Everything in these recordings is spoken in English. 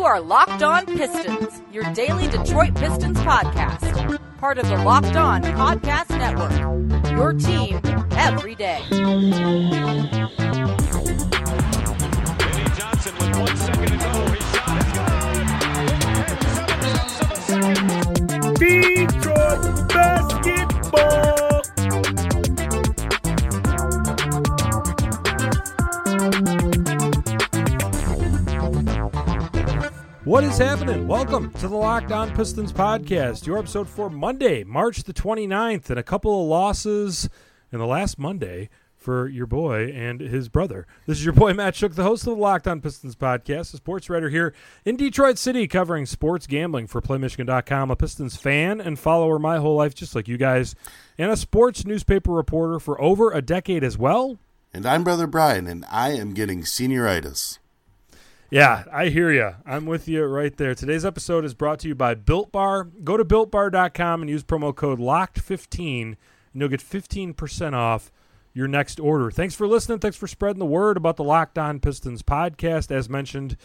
You are Locked On Pistons, your daily Detroit Pistons podcast. Part of the Locked On Podcast Network. Your team every day. Johnson with one second to go. Shot good. Detroit basketball. What is happening? Welcome to the Locked On Pistons podcast, your episode for Monday, March the 29th, and a couple of losses in the last Monday for your boy and his brother. This is your boy Matt Schoch, the host of the Locked On Pistons podcast, a sports writer here in Detroit City covering sports gambling for PlayMichigan.com, a Pistons fan and follower my whole life, just like you guys, and a sports newspaper reporter for over a decade as well. And I'm Brother Brian, and I am getting senioritis. Yeah, I hear you. I'm with you right there. Today's episode is brought to you by Built Bar. Go to builtbar.com and use promo code LOCKED15 and you'll get 15% off your next order. Thanks for listening. Thanks for spreading the word about the Locked On Pistons podcast. As mentioned,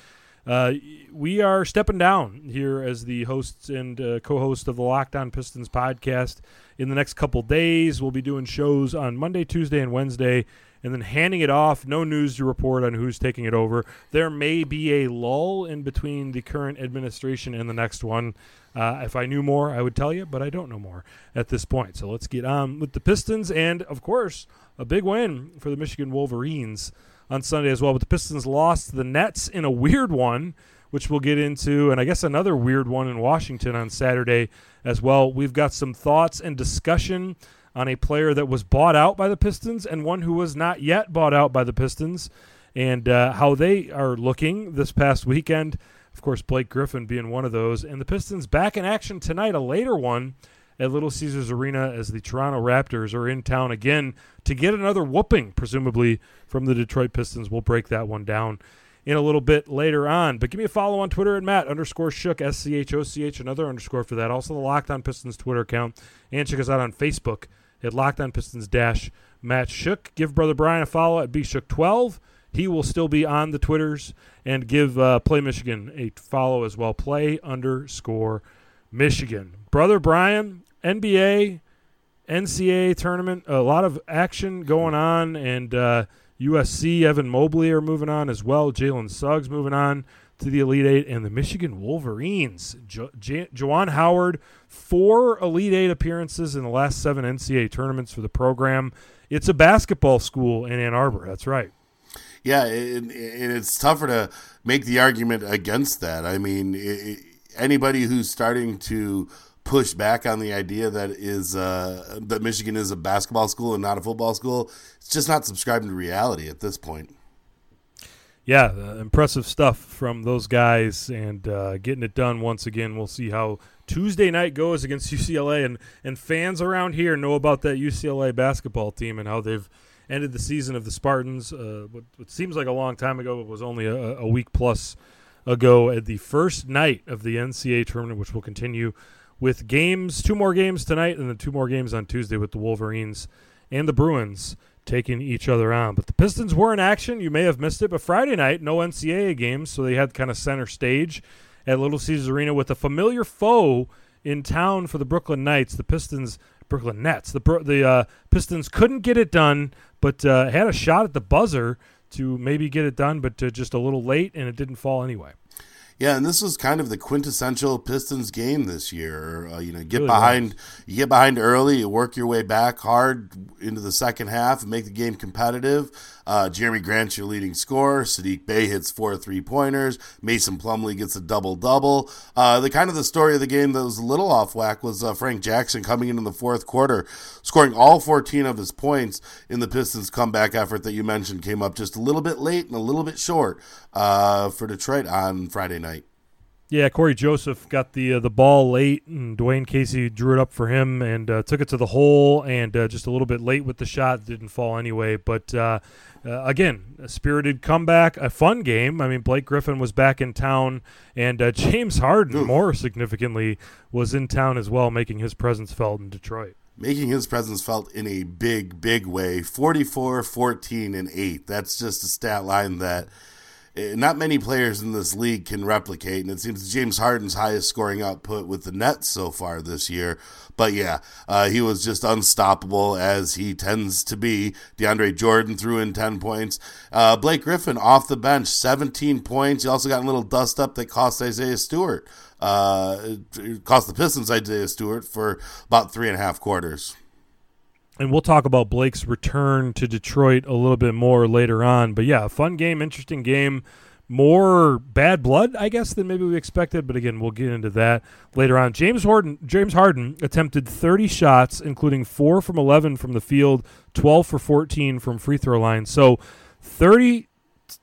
uh, we are stepping down here as the hosts and uh, co-host of the Locked On Pistons podcast. In the next couple days, we'll be doing shows on Monday, Tuesday, and Wednesday, and then handing it off. No news to report on who's taking it over. There may be a lull in between the current administration and the next one. Uh, if I knew more, I would tell you, but I don't know more at this point. So let's get on with the Pistons, and of course, a big win for the Michigan Wolverines on Sunday as well. But the Pistons lost to the Nets in a weird one, which we'll get into, and I guess another weird one in Washington on Saturday as well. We've got some thoughts and discussion on a player that was bought out by the Pistons and one who was not yet bought out by the Pistons, and uh, how they are looking this past weekend. Of course, Blake Griffin being one of those. And the Pistons back in action tonight, a later one at Little Caesars Arena as the Toronto Raptors are in town again to get another whooping, presumably from the Detroit Pistons. We'll break that one down in a little bit later on. But give me a follow on Twitter at Matt underscore Schoch, S C H O C H, another underscore for that. Also the Locked On Pistons Twitter account. And check us out on Facebook at Locked On Pistons dash Matt Schoch. Give Brother Brian a follow at BSchoch12. He will still be on the Twitters and give uh, Play Michigan a follow as well. Play underscore Michigan. Brother Brian, NBA, NCAA tournament, a lot of action going on, and uh, USC, Evan Mobley are moving on as well. Jalen Suggs moving on to the Elite Eight, and the Michigan Wolverines. Jo- J- Juwan Howard, four Elite Eight appearances in the last seven NCAA tournaments for the program. It's a basketball school in Ann Arbor. That's right. Yeah, and, it's tougher to make the argument against that. I mean, it, anybody who's starting to push back on the idea that is uh, that Michigan is a basketball school and not a football school, it's just not subscribing to reality at this point. Yeah, uh, impressive stuff from those guys and uh, getting it done once again. We'll see how Tuesday night goes against UCLA, and and fans around here know about that UCLA basketball team and how they've ended the season of the Spartans. Uh, what, what, seems like a long time ago, but it was only a, a, week plus ago at the first night of the NCAA tournament, which will continue with games, two more games tonight, and then two more games on Tuesday with the Wolverines and the Bruins taking each other on. But the Pistons were in action. You may have missed it, but Friday night, no NCAA games, so they had kind of center stage at Little Caesars Arena with a familiar foe in town for the Brooklyn Knights. The Pistons, Brooklyn Nets. The the uh, Pistons couldn't get it done, but uh, had a shot at the buzzer to maybe get it done, but uh, just a little late, and it didn't fall anyway. Yeah, and this was kind of the quintessential Pistons game this year. Uh, you know, get really behind, was. you get behind early, you work your way back hard into the second half, and make the game competitive. Uh, Jerami Grant's your leading scorer. Saddiq Bey hits four three pointers. Mason Plumlee gets a double double. Uh, the kind of the story of the game that was a little off whack was uh, Frank Jackson coming in in the fourth quarter, scoring all 14 of his points in the Pistons' comeback effort that you mentioned came up just a little bit late and a little bit short uh, for Detroit on Friday night. Yeah, Cory Joseph got the uh, the ball late, and Dwane Casey drew it up for him and uh, took it to the hole, and uh, just a little bit late with the shot, didn't fall anyway. But uh, uh, again, a spirited comeback, a fun game. I mean, Blake Griffin was back in town, and uh, James Harden, Oof. more significantly, was in town as well, making his presence felt in Detroit. Making his presence felt in a big, big way. 44, 14, and 8. That's just a stat line that not many players in this league can replicate. And it seems James Harden's highest scoring output with the Nets so far this year. But yeah, uh, he was just unstoppable as he tends to be. DeAndre Jordan threw in 10 points. Uh, Blake Griffin off the bench, 17 points. He also got a little dust up that cost Isaiah Stewart. Uh, cost the Pistons Isaiah Stewart for about three and a half quarters and we'll talk about Blake's return to Detroit a little bit more later on. But yeah, fun game, interesting game. More bad blood, I guess, than maybe we expected. But again, we'll get into that later on. James Harden, James Harden attempted 30 shots, including four from 11 from the field, 12 for 14 from free throw line. So 30,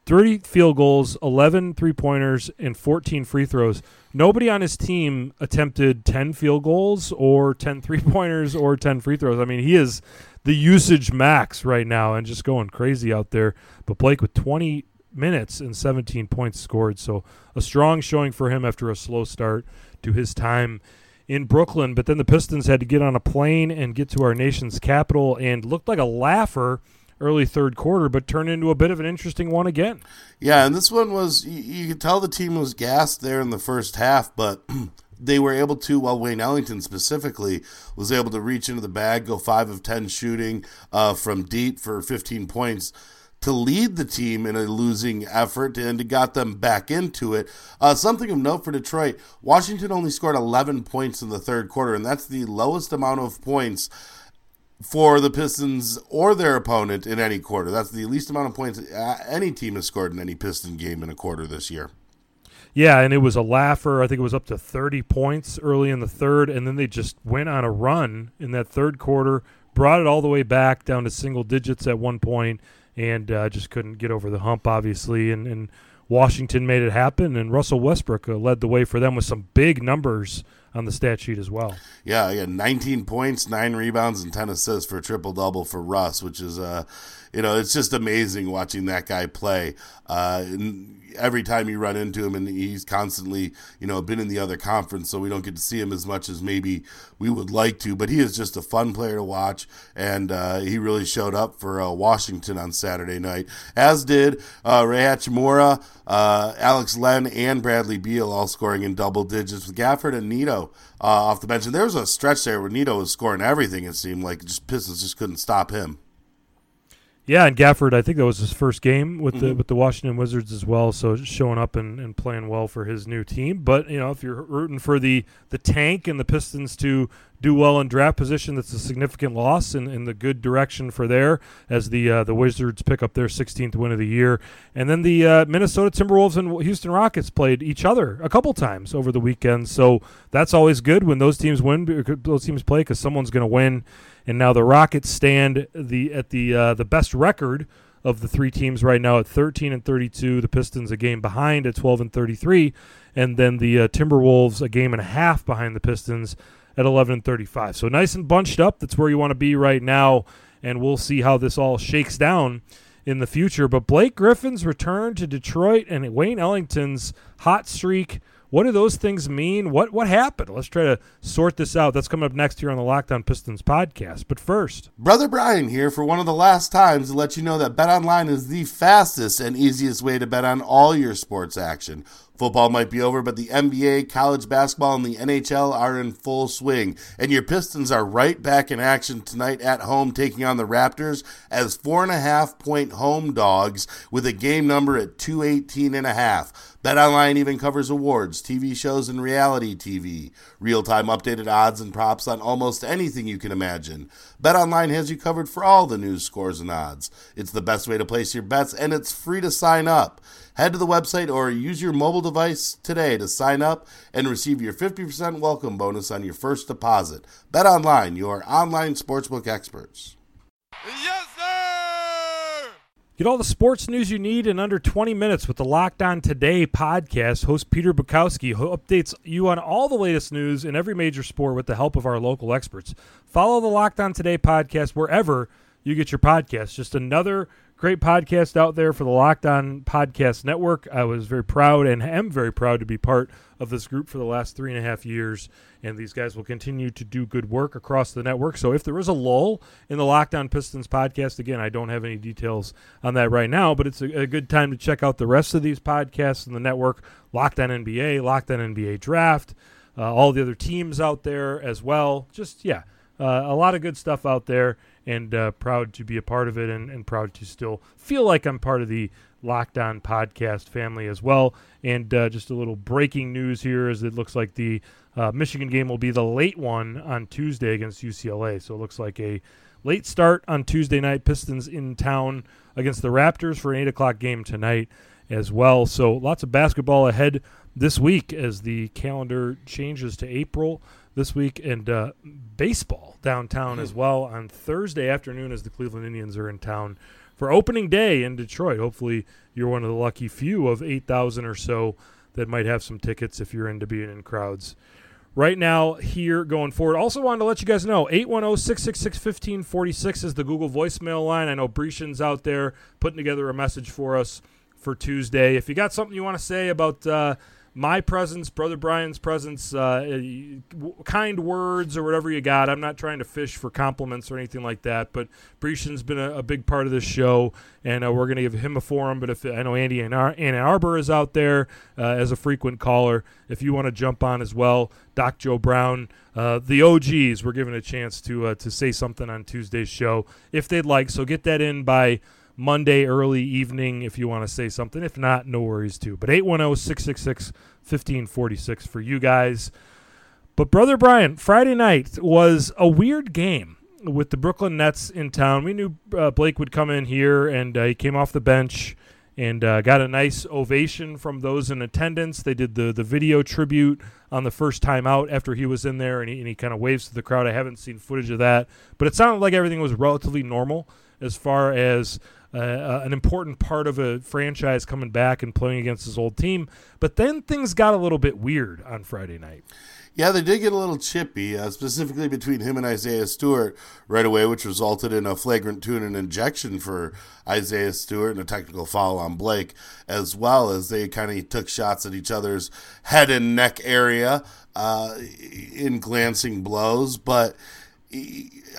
30 field goals, 11 three pointers, and 14 free throws. Nobody on his team attempted 10 field goals or 10 three pointers or 10 free throws. I mean, he is the usage max right now and just going crazy out there. But Blake with 20 minutes and 17 points scored. So a strong showing for him after a slow start to his time in Brooklyn. But then the Pistons had to get on a plane and get to our nation's capital and looked like a laugher early third quarter, but turned into a bit of an interesting one again. Yeah, and this one was you, you could tell the team was gassed there in the first half, but they were able to, while Wayne Ellington specifically was able to reach into the bag, go five of ten shooting uh, from deep for 15 points to lead the team in a losing effort and to got them back into it. Uh, something of note for Detroit: Washington only scored 11 points in the third quarter, and that's the lowest amount of points for the Pistons or their opponent in any quarter. That's the least amount of points any team has scored in any Piston game in a quarter this year. Yeah, and it was a laugher. I think it was up to 30 points early in the third, and then they just went on a run in that third quarter, brought it all the way back down to single digits at one point, and uh, just couldn't get over the hump, obviously. And, and Washington made it happen, and Russell Westbrook uh, led the way for them with some big numbers on the stat sheet as well. Yeah, yeah, 19 points, nine rebounds, and 10 assists for a triple double for Russ, which is, uh, you know, it's just amazing watching that guy play. Uh, every time you run into him, and he's constantly, you know, been in the other conference, so we don't get to see him as much as maybe we would like to. But he is just a fun player to watch, and uh, he really showed up for uh, Washington on Saturday night, as did uh, Rui Hachimura, uh, Alex Len, and Bradley Beal, all scoring in double digits with Gafford and Neto uh, off the bench. And there was a stretch there where Neto was scoring everything. It seemed like just Pistons just couldn't stop him. Yeah, and Gafford, I think that was his first game with mm-hmm. the with the Washington Wizards as well. So showing up and, and playing well for his new team. But you know, if you're rooting for the the tank and the Pistons to do well in draft position, that's a significant loss in, in the good direction for there as the uh, the Wizards pick up their 16th win of the year. And then the uh, Minnesota Timberwolves and Houston Rockets played each other a couple times over the weekend. So that's always good when those teams win. Those teams play because someone's going to win and now the Rockets stand the at the uh, the best record of the three teams right now at 13 and 32. The Pistons a game behind at 12 and 33, and then the uh, Timberwolves a game and a half behind the Pistons at 11 and 35. So nice and bunched up. That's where you want to be right now, and we'll see how this all shakes down in the future. But Blake Griffin's return to Detroit and Wayne Ellington's hot streak what do those things mean? What what happened? Let's try to sort this out. That's coming up next here on the Locked On Pistons podcast. But first, Brother Brian here for one of the last times to let you know that BetOnline is the fastest and easiest way to bet on all your sports action. Football might be over, but the NBA, college basketball, and the NHL are in full swing. And your Pistons are right back in action tonight at home, taking on the Raptors as four and a half point home dogs with a game number at 218 and a half. BetOnline even covers awards, TV shows, and reality TV. Real time updated odds and props on almost anything you can imagine. BetOnline has you covered for all the news, scores, and odds. It's the best way to place your bets, and it's free to sign up. Head to the website or use your mobile device today to sign up and receive your 50% welcome bonus on your first deposit. BetOnline, your online sportsbook experts. Yes! Get all the sports news you need in under 20 minutes with the Locked On Today podcast. Host Peter Bukowski updates you on all the latest news in every major sport with the help of our local experts. Follow the Locked On Today podcast wherever you get your podcast. Just another great podcast out there for the Locked On Podcast Network. I was very proud and am very proud to be part of this group for the last three and a half years. And these guys will continue to do good work across the network. So if there is a lull in the Locked On Pistons podcast, again, I don't have any details on that right now, but it's a, a good time to check out the rest of these podcasts in the network Locked On NBA, Locked On NBA Draft, uh, all the other teams out there as well. Just, yeah, uh, a lot of good stuff out there and uh, proud to be a part of it and, and, proud to still feel like I'm part of the Locked On podcast family as well. And uh, just a little breaking news here is it looks like the uh, Michigan game will be the late one on Tuesday against UCLA. So it looks like a late start on Tuesday night. Pistons in town against the Raptors for an 8 o'clock game tonight as well. So lots of basketball ahead this week as the calendar changes to April this week, and uh, baseball downtown as well on Thursday afternoon as the Cleveland Indians are in town for opening day in Detroit. Hopefully, you're one of the lucky few of 8,000 or so that might have some tickets if you're into being in crowds. Right now, here going forward. Also, wanted to let you guys know 810 666 1546 is the Google voicemail line. I know Brescian's out there putting together a message for us for Tuesday. If you got something you want to say about uh, my presence, Brother Brian's presence, uh, kind words or whatever you got. I'm not trying to fish for compliments or anything like that, but Brescian's been a, a big part of this show, and uh, we're going to give him a forum. But if I know Andy and Ann Arbor is out there uh, as a frequent caller, if you want to jump on as well, Doc Joe Brown, uh, the OGs, we're given a chance to uh, to say something on Tuesday's show if they'd like. So get that in by. Monday early evening if you want to say something. If not, no worries too. But 810 666 1546 for you guys. But Brother Brian, Friday night was a weird game with the Brooklyn Nets in town. We knew uh, Blake would come in here, and uh, he came off the bench and uh, got a nice ovation from those in attendance. They did the the video tribute on the first time out after he was in there, and he, and he kind of waves to the crowd. I haven't seen footage of that, but it sounded like everything was relatively normal as far as uh, uh, an important part of a franchise coming back and playing against his old team. But then things got a little bit weird on Friday night. Yeah, they did get a little chippy, uh, specifically between him and Isaiah Stewart right away, which resulted in a flagrant two and an injection for Isaiah Stewart and a technical foul on Blake, as well as they kind of took shots at each other's head and neck area uh, in glancing blows. But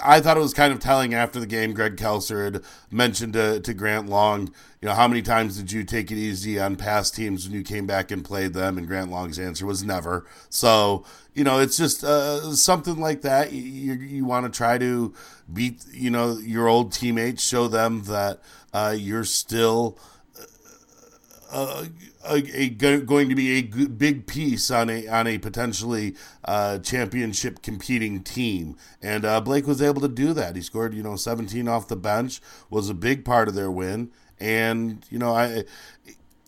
I thought it was kind of telling after the game. Greg Kelser had mentioned to, to Grant Long, you know, how many times did you take it easy on past teams when you came back and played them? And Grant Long's answer was never. So, you know, it's just uh, something like that. You, you want to try to beat, you know, your old teammates, show them that uh, you're still. Uh, a, a, going to be a big piece on a on a potentially uh, championship competing team, and uh, Blake was able to do that. He scored, you know, 17 off the bench, was a big part of their win, and you know, I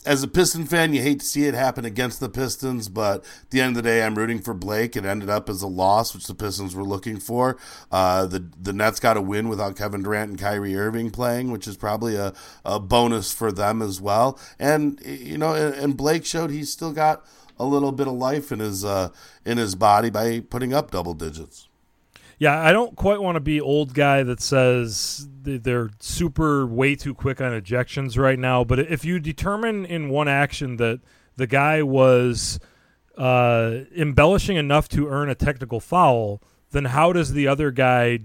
as a Piston fan, you hate to see it happen against the Pistons, but at the end of the day, I'm rooting for Blake. It ended up as a loss, which the Pistons were looking for. Uh, the the Nets got a win without Kevin Durant and Kyrie Irving playing, which is probably a, a bonus for them as well. And you know, and, and Blake showed he's still got a little bit of life in his uh, in his body by putting up double digits. Yeah, I don't quite want to be old guy that says they're super way too quick on ejections right now. But if you determine in one action that the guy was uh, embellishing enough to earn a technical foul, then how does the other guy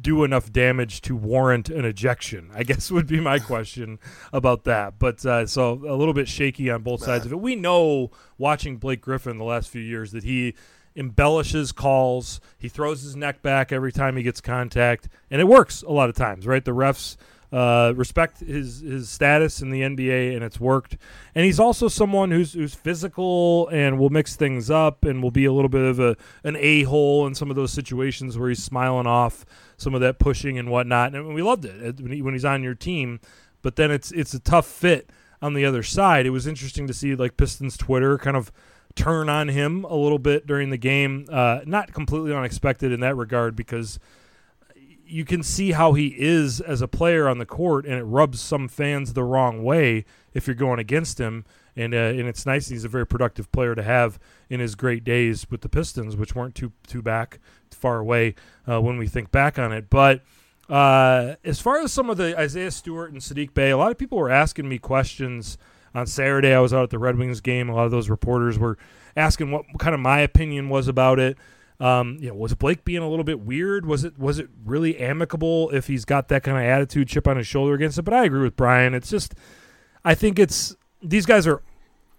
do enough damage to warrant an ejection? I guess would be my question about that. But uh, so a little bit shaky on both sides of it. We know watching Blake Griffin the last few years that he embellishes calls. He throws his neck back every time he gets contact, and it works a lot of times, right? The refs uh, respect his his status in the NBA, and it's worked. And he's also someone who's who's physical and will mix things up, and will be a little bit of a an a hole in some of those situations where he's smiling off some of that pushing and whatnot. And we loved it when, he, when he's on your team, but then it's it's a tough fit on the other side. It was interesting to see like Pistons Twitter kind of turn on him a little bit during the game. Uh, not completely unexpected in that regard because you can see how he is as a player on the court, and it rubs some fans the wrong way if you're going against him. And uh, and it's nice he's a very productive player to have in his great days with the Pistons, which weren't too too back far away uh, when we think back on it. But Uh, as far as some of the Isaiah Stewart and Saddiq Bey, a lot of people were asking me questions on Saturday. I was out at the Red Wings game. A lot of those reporters were asking what kind of my opinion was about it. Um, you know, was Blake being a little bit weird? Was it was it really amicable if he's got that kind of attitude, chip on his shoulder against it? But I agree with Brian. It's just, I think it's these guys are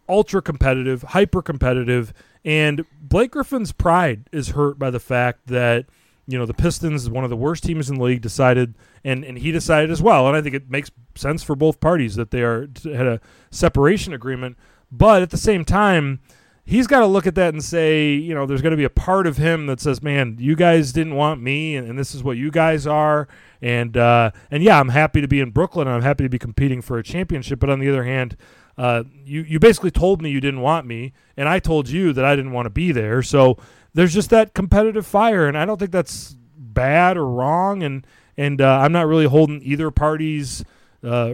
ultra competitive, hyper competitive, and Blake Griffin's pride is hurt by the fact that you know the Pistons, one of the worst teams in the league, decided, and and he decided as well. And I think it makes sense for both parties that they are had a separation agreement. But at the same time, he's got to look at that and say, you know, there's going to be a part of him that says, "Man, you guys didn't want me, and, and this is what you guys are." And uh, and yeah, I'm happy to be in Brooklyn. I'm happy to be competing for a championship. But on the other hand, uh, you you basically told me you didn't want me, and I told you that I didn't want to be there. So there's just that competitive fire, and I don't think that's bad or wrong. And and uh, I'm not really holding either parties uh,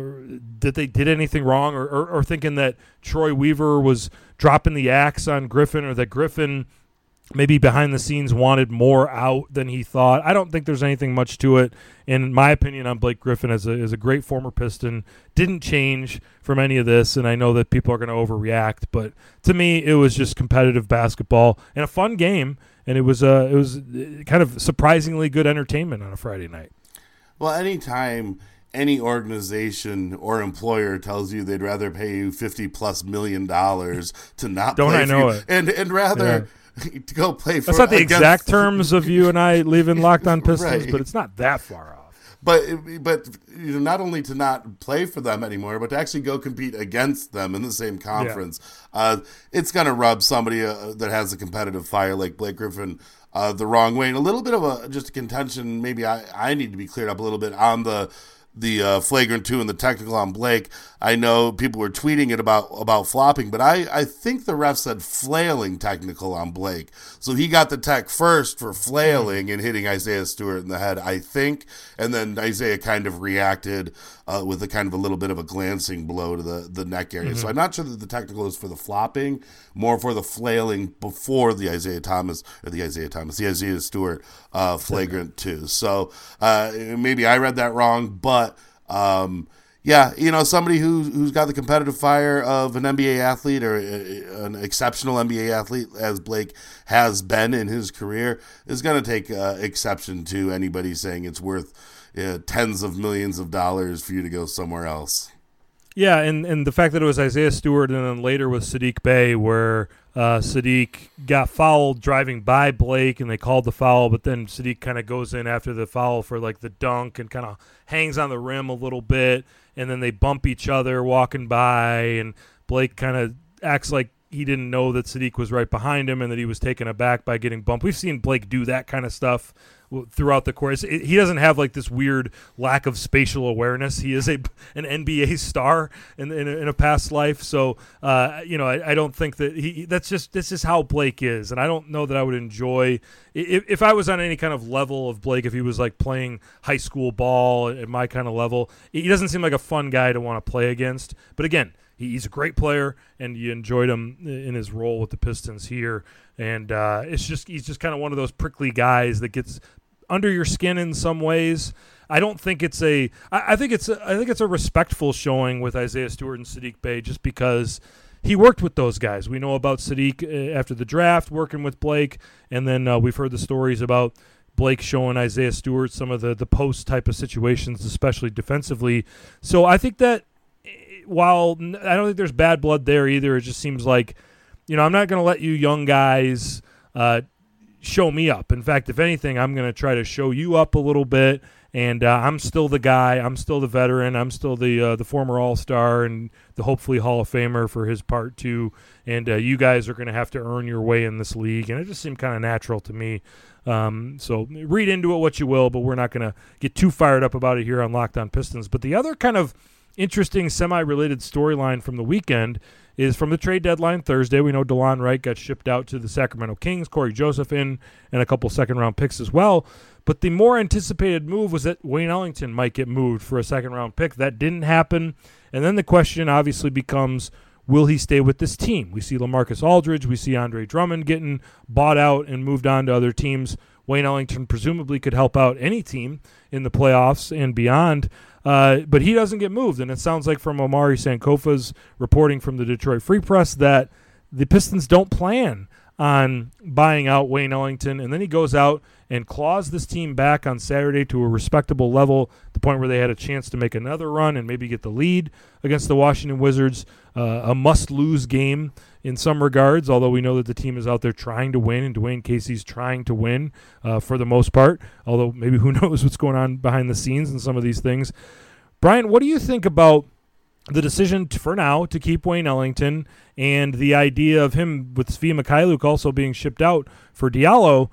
that they did anything wrong or, or, or, thinking that Troy Weaver was dropping the axe on Griffin or that Griffin maybe behind the scenes wanted more out than he thought. I don't think there's anything much to it. In my opinion on Blake Griffin as a, as a great former Piston, didn't change from any of this. And I know that people are going to overreact, but to me, it was just competitive basketball and a fun game. And it was uh, it was uh, kind of surprisingly good entertainment on a Friday night. Well, anytime any organization or employer tells you they'd rather pay you fifty plus million dollars to not don't play I know you, it and and rather yeah. to go play for that's not the against, exact terms of you and I leaving Locked On Pistons, right. but it's not that far off. But but you know, not only to not play for them anymore, but to actually go compete against them in the same conference, yeah. uh, it's going to rub somebody uh, that has a competitive fire like Blake Griffin uh, the wrong way. And a little bit of a just a contention. Maybe I I need to be cleared up a little bit on the the uh, flagrant two and the technical on Blake. I know people were tweeting it about about flopping, but I, I think the ref said flailing technical on Blake. So he got the tech first for flailing and hitting Isaiah Stewart in the head, I think, and then Isaiah kind of reacted uh, with a kind of a little bit of a glancing blow to the, the neck area. Mm-hmm. So I'm not sure that the technical is for the flopping, more for the flailing before the Isaiah Thomas or the Isaiah Thomas, the Isaiah Stewart uh, flagrant two. So uh, maybe I read that wrong, but um, yeah, you know, somebody who who's got the competitive fire of an NBA athlete or a, an exceptional NBA athlete, as Blake has been in his career, is going to take uh, exception to anybody saying it's worth uh, tens of millions of dollars for you to go somewhere else. Yeah, and, and the fact that it was Isaiah Stewart and then later with Saddiq Bey, where uh, Saddiq got fouled driving by Blake and they called the foul, but then Saddiq kind of goes in after the foul for like the dunk and kind of hangs on the rim a little bit, and then they bump each other walking by, and Blake kind of acts like he didn't know that Saddiq was right behind him and that he was taken aback by getting bumped. We've seen Blake do that kind of stuff throughout the course. He doesn't have like this weird lack of spatial awareness. He is a an NBA star in in a, in a past life, so uh, you know I, I, don't think that he. That's just this is how Blake is, and I don't know that I would enjoy if, if I was on any kind of level of Blake. If he was like playing high school ball at my kind of level, he doesn't seem like a fun guy to want to play against. But again, he's a great player, and you enjoyed him in his role with the Pistons here. And uh, it's just he's just kind of one of those prickly guys that gets under your skin in some ways. I don't think it's a. I, I think it's. A, I think it's a respectful showing with Isaiah Stewart and Saddiq Bey, just because he worked with those guys. We know about Saddiq uh, after the draft working with Blake, and then uh, we've heard the stories about Blake showing Isaiah Stewart some of the the post type of situations, especially defensively. So I think that eh, while I don't think there's bad blood there either, it just seems like you know I'm not going to let you young guys. Uh, show me up. In fact, if anything, I'm going to try to show you up a little bit. And uh, I'm still the guy. I'm still the veteran. I'm still the uh, the former All Star and the hopefully Hall of Famer for his part too. And uh, you guys are going to have to earn your way in this league. And it just seemed kind of natural to me. Um, so read into it what you will, but we're not going to get too fired up about it here on Locked On Pistons. But the other kind of interesting semi-related storyline from the weekend is from the trade deadline Thursday. We know Delon Wright got shipped out to the Sacramento Kings, Cory Joseph in, and a couple second round picks as well. But the more anticipated move was that Wayne Ellington might get moved for a second round pick. That didn't happen. And then the question obviously becomes will he stay with this team? We see LaMarcus Aldridge, we see Andre Drummond getting bought out and moved on to other teams. Wayne Ellington presumably could help out any team in the playoffs and beyond. Uh, but he doesn't get moved, and it sounds like from Omari Sankofa's reporting from the Detroit Free Press that the Pistons don't plan on buying out Wayne Ellington, and then he goes out and claws this team back on Saturday to a respectable level, the point where they had a chance to make another run and maybe get the lead against the Washington Wizards. Uh, a must-lose game in some regards, although we know that the team is out there trying to win, and Dwane Casey's trying to win uh, for the most part. Although maybe who knows what's going on behind the scenes in some of these things. Brian, what do you think about the decision to, for now to keep Wayne Ellington and the idea of him with Svi Mykhailiuk also being shipped out for Diallo?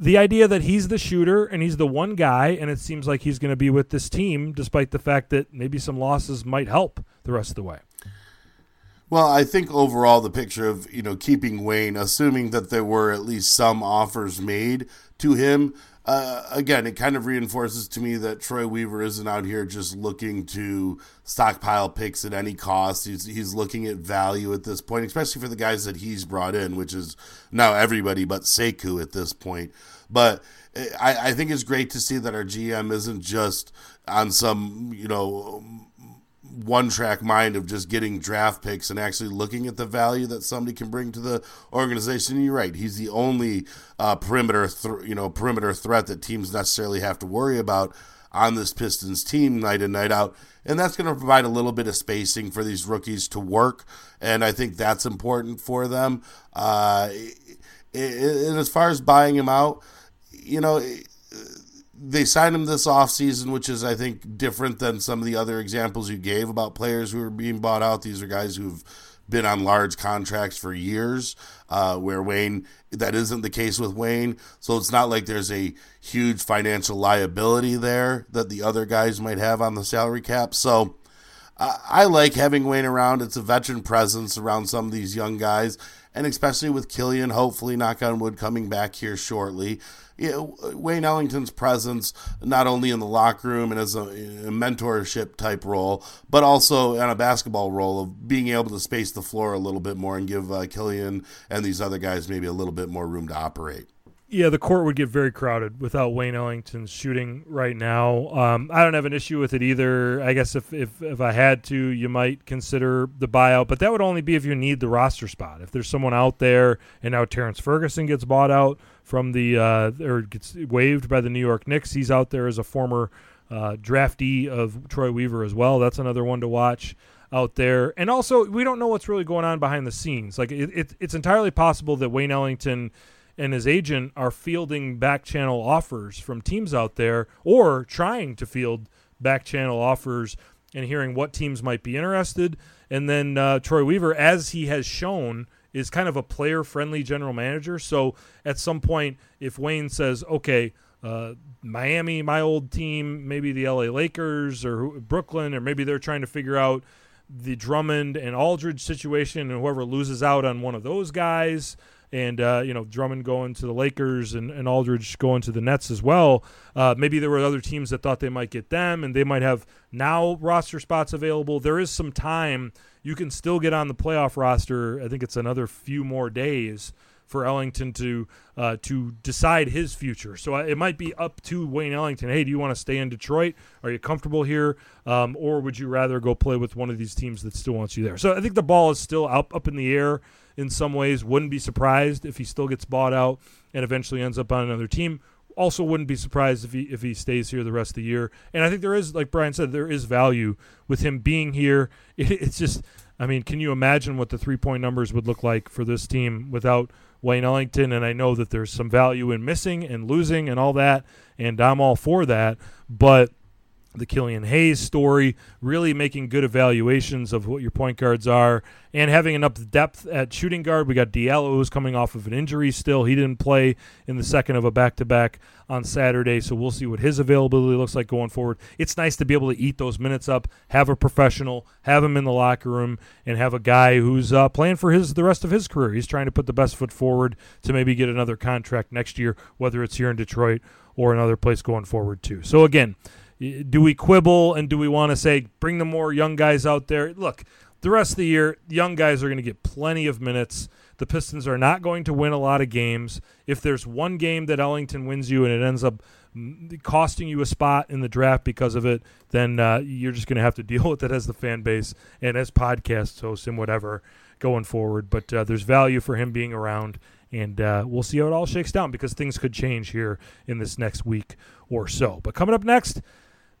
the idea that he's the shooter and he's the one guy, and it seems like he's going to be with this team, despite the fact that maybe some losses might help the rest of the way. Well, I think overall the picture of you know keeping Wayne, assuming that there were at least some offers made to him, uh, again, it kind of reinforces to me that Troy Weaver isn't out here just looking to stockpile picks at any cost. He's he's looking at value at this point, especially for the guys that he's brought in, which is now everybody but Sekou at this point. But eh, I, I think it's great to see that our GM isn't just on some you know one track mind of just getting draft picks and actually looking at the value that somebody can bring to the organization. And you're right; he's the only uh, perimeter, th- you know, perimeter threat that teams necessarily have to worry about on this Pistons team night in night out, and that's going to provide a little bit of spacing for these rookies to work, and I think that's important for them. Uh, and as far as buying him out, you know they signed him this offseason, which is, I think, different than some of the other examples you gave about players who are being bought out. These are guys who've been on large contracts for years, uh, where Wayne, that isn't the case with Wayne. So it's not like there's a huge financial liability there that the other guys might have on the salary cap. So I like having Wayne around. It's a veteran presence around some of these young guys, and especially with Killian, hopefully, knock on wood, coming back here shortly you know, Wayne Ellington's presence, not only in the locker room and as a, a, mentorship type role, but also in a basketball role of being able to space the floor a little bit more and give uh, Killian and these other guys maybe a little bit more room to operate. Yeah, the court would get very crowded without Wayne Ellington's shooting right now. Um, I don't have an issue with it either. I guess if, if, if I had to, you might consider the buyout, but that would only be if you need the roster spot. If there's someone out there, and now Terrance Ferguson gets bought out from the uh, or gets waived by the New York Knicks. He's out there as a former uh, draftee of Troy Weaver as well. That's another one to watch out there. And also, we don't know what's really going on behind the scenes. Like it, it, it's entirely possible that Wayne Ellington and his agent are fielding back channel offers from teams out there, or trying to field back channel offers and hearing what teams might be interested. And then uh, Troy Weaver, as he has shown is kind of a player friendly general manager. So at some point, if Wayne says, okay, uh, Miami, my old team, maybe the LA Lakers or Brooklyn, or maybe they're trying to figure out the Drummond and Aldridge situation, and whoever loses out on one of those guys, and uh, you know Drummond going to the Lakers and, and Aldridge going to the Nets as well. Uh, maybe there were other teams that thought they might get them, and they might have now roster spots available. There is some time you can still get on the playoff roster. I think it's another few more days for Ellington to uh, to decide his future. So uh, it might be up to Wayne Ellington. Hey, do you want to stay in Detroit? Are you comfortable here, um, or would you rather go play with one of these teams that still wants you there? So I think the ball is still up up in the air in some ways. Wouldn't be surprised if he still gets bought out and eventually ends up on another team also wouldn't be surprised if he if he stays here the rest of the year. And I think there is, like Brian said, there is value with him being here. It, it's just, I mean, can you imagine what the three point numbers would look like for this team without Wayne Ellington? And I know that there's some value in missing and losing and all that, and I'm all for that. But the Killian Hayes story, really making good evaluations of what your point guards are, and having enough depth at shooting guard. We got Diallo who's coming off of an injury still. He didn't play in the second of a back to back on Saturday, so we'll see what his availability looks like going forward. It's nice to be able to eat those minutes up, have a professional, have him in the locker room, and have a guy who's uh, playing for his the rest of his career. He's trying to put the best foot forward to maybe get another contract next year, whether it's here in Detroit or another place going forward too. So again do we quibble and do we want to say bring the more young guys out there? Look, the rest of the year, young guys are going to get plenty of minutes. The Pistons are not going to win a lot of games. If there's one game that Ellington wins you and it ends up costing you a spot in the draft because of it, then uh, you're just going to have to deal with it as the fan base and as podcast hosts and whatever going forward. But uh, there's value for him being around, and uh, we'll see how it all shakes down because things could change here in this next week or so. But coming up next,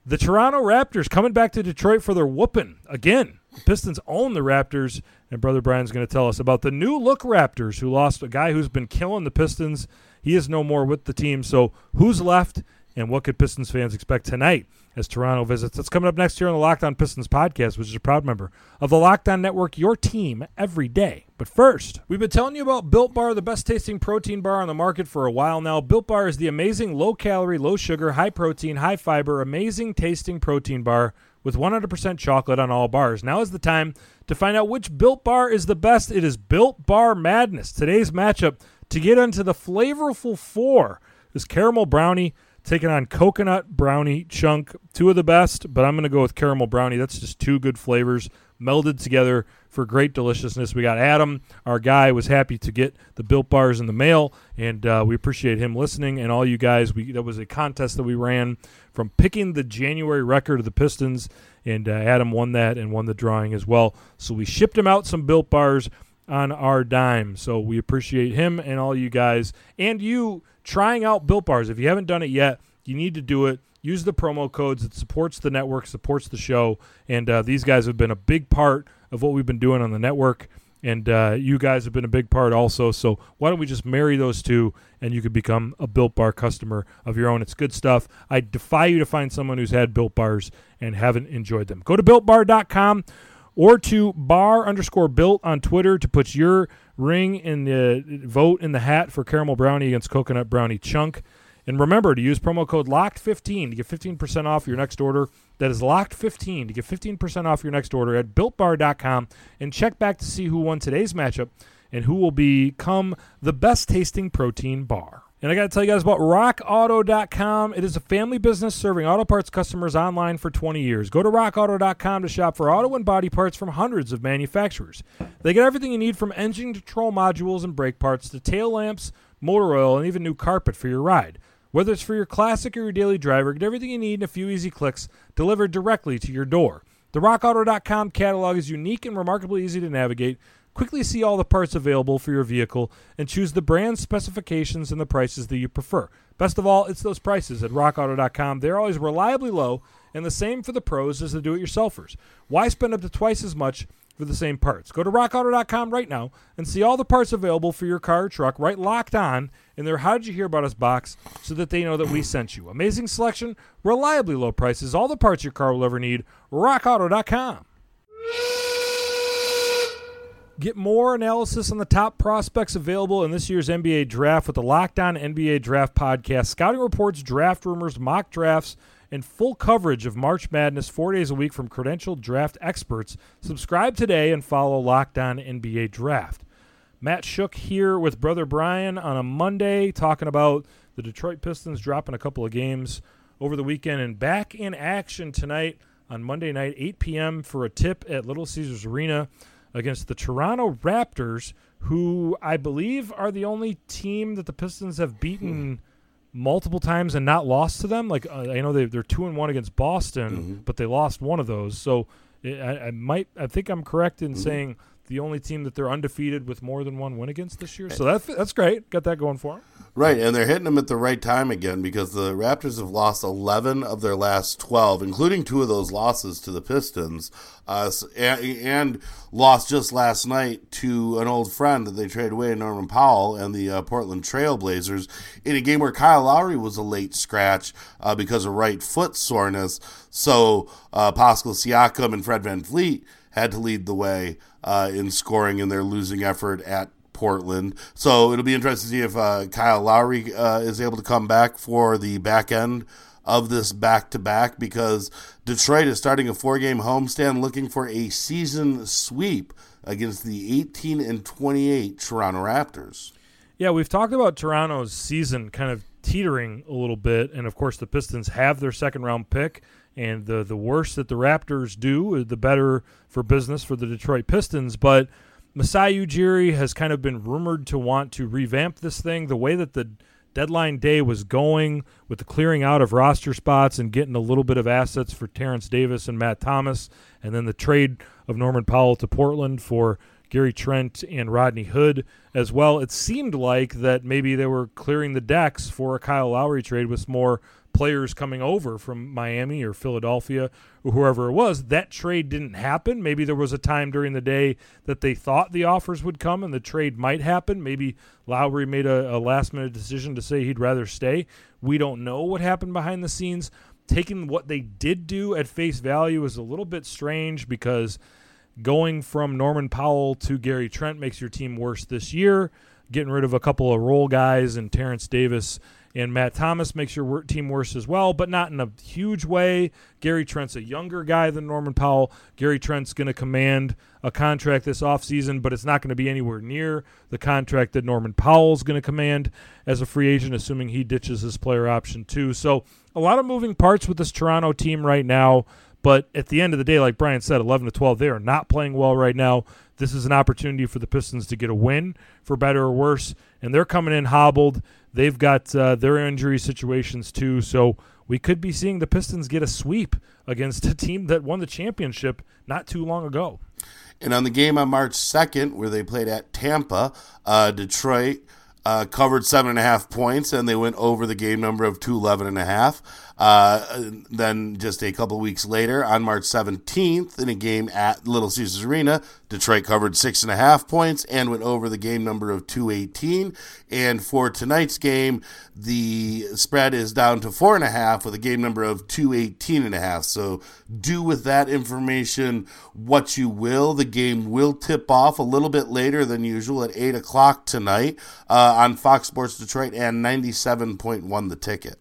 the Toronto Raptors coming back to Detroit for their whooping again. The Pistons own the Raptors, and Brother Brian's going to tell us about the new look Raptors who lost a guy who's been killing the Pistons. He is no more with the team. So who's left, and what could Pistons fans expect tonight as Toronto visits. That's coming up next year on the Locked On Pistons podcast, which is a proud member of the Locked On Network, your team every day. But first, we've been telling you about Built Bar, the best tasting protein bar on the market for a while now. Built Bar is the amazing low calorie, low sugar, high protein, high fiber, amazing tasting protein bar with 100% chocolate on all bars. Now is the time to find out which Built Bar is the best. It is Built Bar Madness. Today's matchup to get into the flavorful four is caramel brownie taking on coconut brownie chunk. Two of the best, but I'm going to go with caramel brownie. That's just two good flavors melded together for great deliciousness. We got Adam, our guy, was happy to get the built bars in the mail, and uh, we appreciate him listening. And all you guys, we that was a contest that we ran from picking the January record of the Pistons, and uh, Adam won that and won the drawing as well. So we shipped him out some built bars on our dime. So we appreciate him and all you guys and you trying out Built Bars. If you haven't done it yet, you need to do it. Use the promo codes. It supports the network, supports the show, and uh, these guys have been a big part of what we've been doing on the network. And uh, you guys have been a big part also. So why don't we just marry those two, and you could become a Built Bar customer of your own? It's good stuff. I defy you to find someone who's had Built Bars and haven't enjoyed them. Go to BuiltBar.com or to bar underscore built on Twitter to put your ring in the vote in the hat for caramel brownie against coconut brownie chunk. And remember to use promo code LOCKED15 to get 15% off your next order. That is LOCKED15 to get 15% off your next order at builtbar.com and check back to see who won today's matchup and who will become the best tasting protein bar. And I got to tell you guys about rockauto.com. It is a family business serving auto parts customers online for 20 years. Go to rockauto.com to shop for auto and body parts from hundreds of manufacturers. They get everything you need from engine control modules and brake parts to tail lamps, motor oil, and even new carpet for your ride. Whether it's for your classic or your daily driver, get everything you need in a few easy clicks delivered directly to your door. The rockauto.com catalog is unique and remarkably easy to navigate Quickly see all the parts available for your vehicle and choose the brand specifications and the prices that you prefer. Best of all, it's those prices at rockauto.com. They're always reliably low and the same for the pros as the do it yourselfers. Why spend up to twice as much for the same parts? Go to rockauto.com right now and see all the parts available for your car or truck right locked on in their How Did You Hear About Us box so that they know that we sent you. Amazing selection, reliably low prices, all the parts your car will ever need. rockauto.com. Get more analysis on the top prospects available in this year's NBA draft with the Locked On NBA Draft Podcast, scouting reports, draft rumors, mock drafts, and full coverage of March Madness four days a week from credentialed draft experts. Subscribe today and follow Locked On NBA Draft. Matt Schoch here with Brother Brian on a Monday talking about the Detroit Pistons dropping a couple of games over the weekend and back in action tonight on Monday night, 8 p.m. for a tip at Little Caesars Arena against the Toronto Raptors, who I believe are the only team that the Pistons have beaten multiple times and not lost to them. Like uh, I know they, they're two and one against Boston, mm-hmm. but they lost one of those. So I, I, might I think I'm correct in mm-hmm. saying the only team that they're undefeated with more than one win against this year. So that's that's great. Got that going for them. Right, and they're hitting them at the right time again because the Raptors have lost 11 of their last 12, including two of those losses to the Pistons, uh, and, and, lost just last night to an old friend that they traded away, Norman Powell, and the uh, Portland Trailblazers in a game where Kyle Lowry was a late scratch uh, because of right foot soreness. So uh, Pascal Siakam and Fred Van VanVleet had to lead the way uh, in scoring in their losing effort at Portland. So it'll be interesting to see if uh, Kyle Lowry uh, is able to come back for the back end of this back to back because Detroit is starting a four game homestand looking for a season sweep against the 18 and 28 Toronto Raptors. Yeah, we've talked about Toronto's season kind of teetering a little bit, and of course the Pistons have their second round pick. And the the worse that the Raptors do, the better for business for the Detroit Pistons. But Masai Ujiri has kind of been rumored to want to revamp this thing. The way that the deadline day was going with the clearing out of roster spots and getting a little bit of assets for Terence Davis and Matt Thomas, and then the trade of Norman Powell to Portland for Gary Trent and Rodney Hood as well. It seemed like that maybe they were clearing the decks for a Kyle Lowry trade with more players coming over from Miami or Philadelphia or whoever it was. That trade didn't happen. Maybe there was a time during the day that they thought the offers would come and the trade might happen. Maybe Lowry made a, a last minute decision to say he'd rather stay. We don't know what happened behind the scenes. Taking what they did do at face value is a little bit strange because going from Norman Powell to Gary Trent makes your team worse this year. Getting rid of a couple of role guys and Terence Davis and Matt Thomas makes your team worse as well, but not in a huge way. Gary Trent's a younger guy than Norman Powell. Gary Trent's going to command a contract this offseason, but it's not going to be anywhere near the contract that Norman Powell's going to command as a free agent, assuming he ditches his player option too. So a lot of moving parts with this Toronto team right now. But at the end of the day, like Brian said, 11 to 12, they are not playing well right now. This is an opportunity for the Pistons to get a win, for better or worse, and they're coming in hobbled. They've got uh, their injury situations too, so we could be seeing the Pistons get a sweep against a team that won the championship not too long ago. And on the game on March 2nd, where they played at Tampa, uh, Detroit uh, covered seven and a half points, and they went over the game number of two eleven and a half. Uh, then just a couple weeks later, on March 17th, in a game at Little Caesars Arena, Detroit covered six and a half points and went over the game number of 218. And for tonight's game, the spread is down to four and a half with a game number of 218 and a half. So do with that information what you will. The game will tip off a little bit later than usual at 8 o'clock tonight uh, on Fox Sports Detroit and 97.1 the ticket.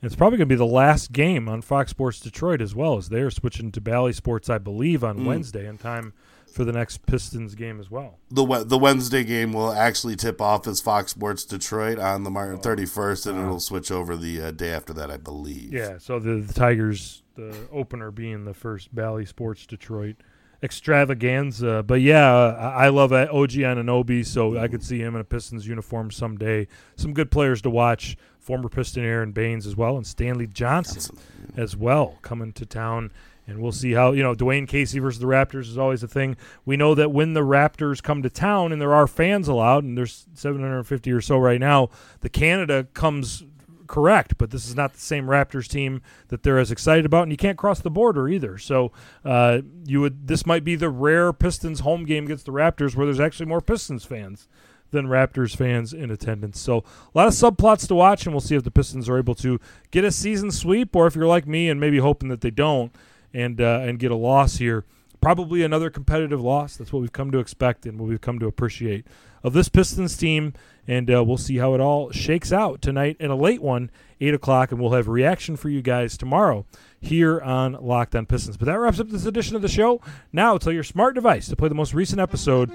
It's probably going to be the last game on Fox Sports Detroit as well, as they're switching to Bally Sports, I believe, on mm. Wednesday in time for the next Pistons game as well. The the Wednesday game will actually tip off as Fox Sports Detroit on the March thirty first, and it'll switch over the uh, day after that, I believe. Yeah, so the, the Tigers, the opener being the first Bally Sports Detroit extravaganza. But yeah, I love OG Anunoby, so I could see him in a Pistons uniform someday. Some good players to watch former Piston Aron Baynes as well, and Stanley Johnson as well coming to town. And we'll see how, you know, Dwane Casey versus the Raptors is always a thing. We know that when the Raptors come to town and there are fans allowed, and there's 750 or so right now, the Canada comes correct, but this is not the same Raptors team that they're as excited about, and you can't cross the border either. So uh, you would this might be the rare Pistons home game against the Raptors where there's actually more Pistons fans than Raptors fans in attendance. So a lot of subplots to watch, and we'll see if the Pistons are able to get a season sweep, or if you're like me and maybe hoping that they don't, and uh, and get a loss here. Probably another competitive loss. That's what we've come to expect and what we've come to appreciate of this Pistons team. And uh, we'll see how it all shakes out tonight in a late one, 8 o'clock, and we'll have reaction for you guys tomorrow here on Locked on Pistons. But that wraps up this edition of the show. Now tell your smart device to play the most recent episode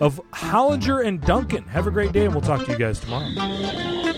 of Hollinger and Duncan. Have a great day, and we'll talk to you guys tomorrow.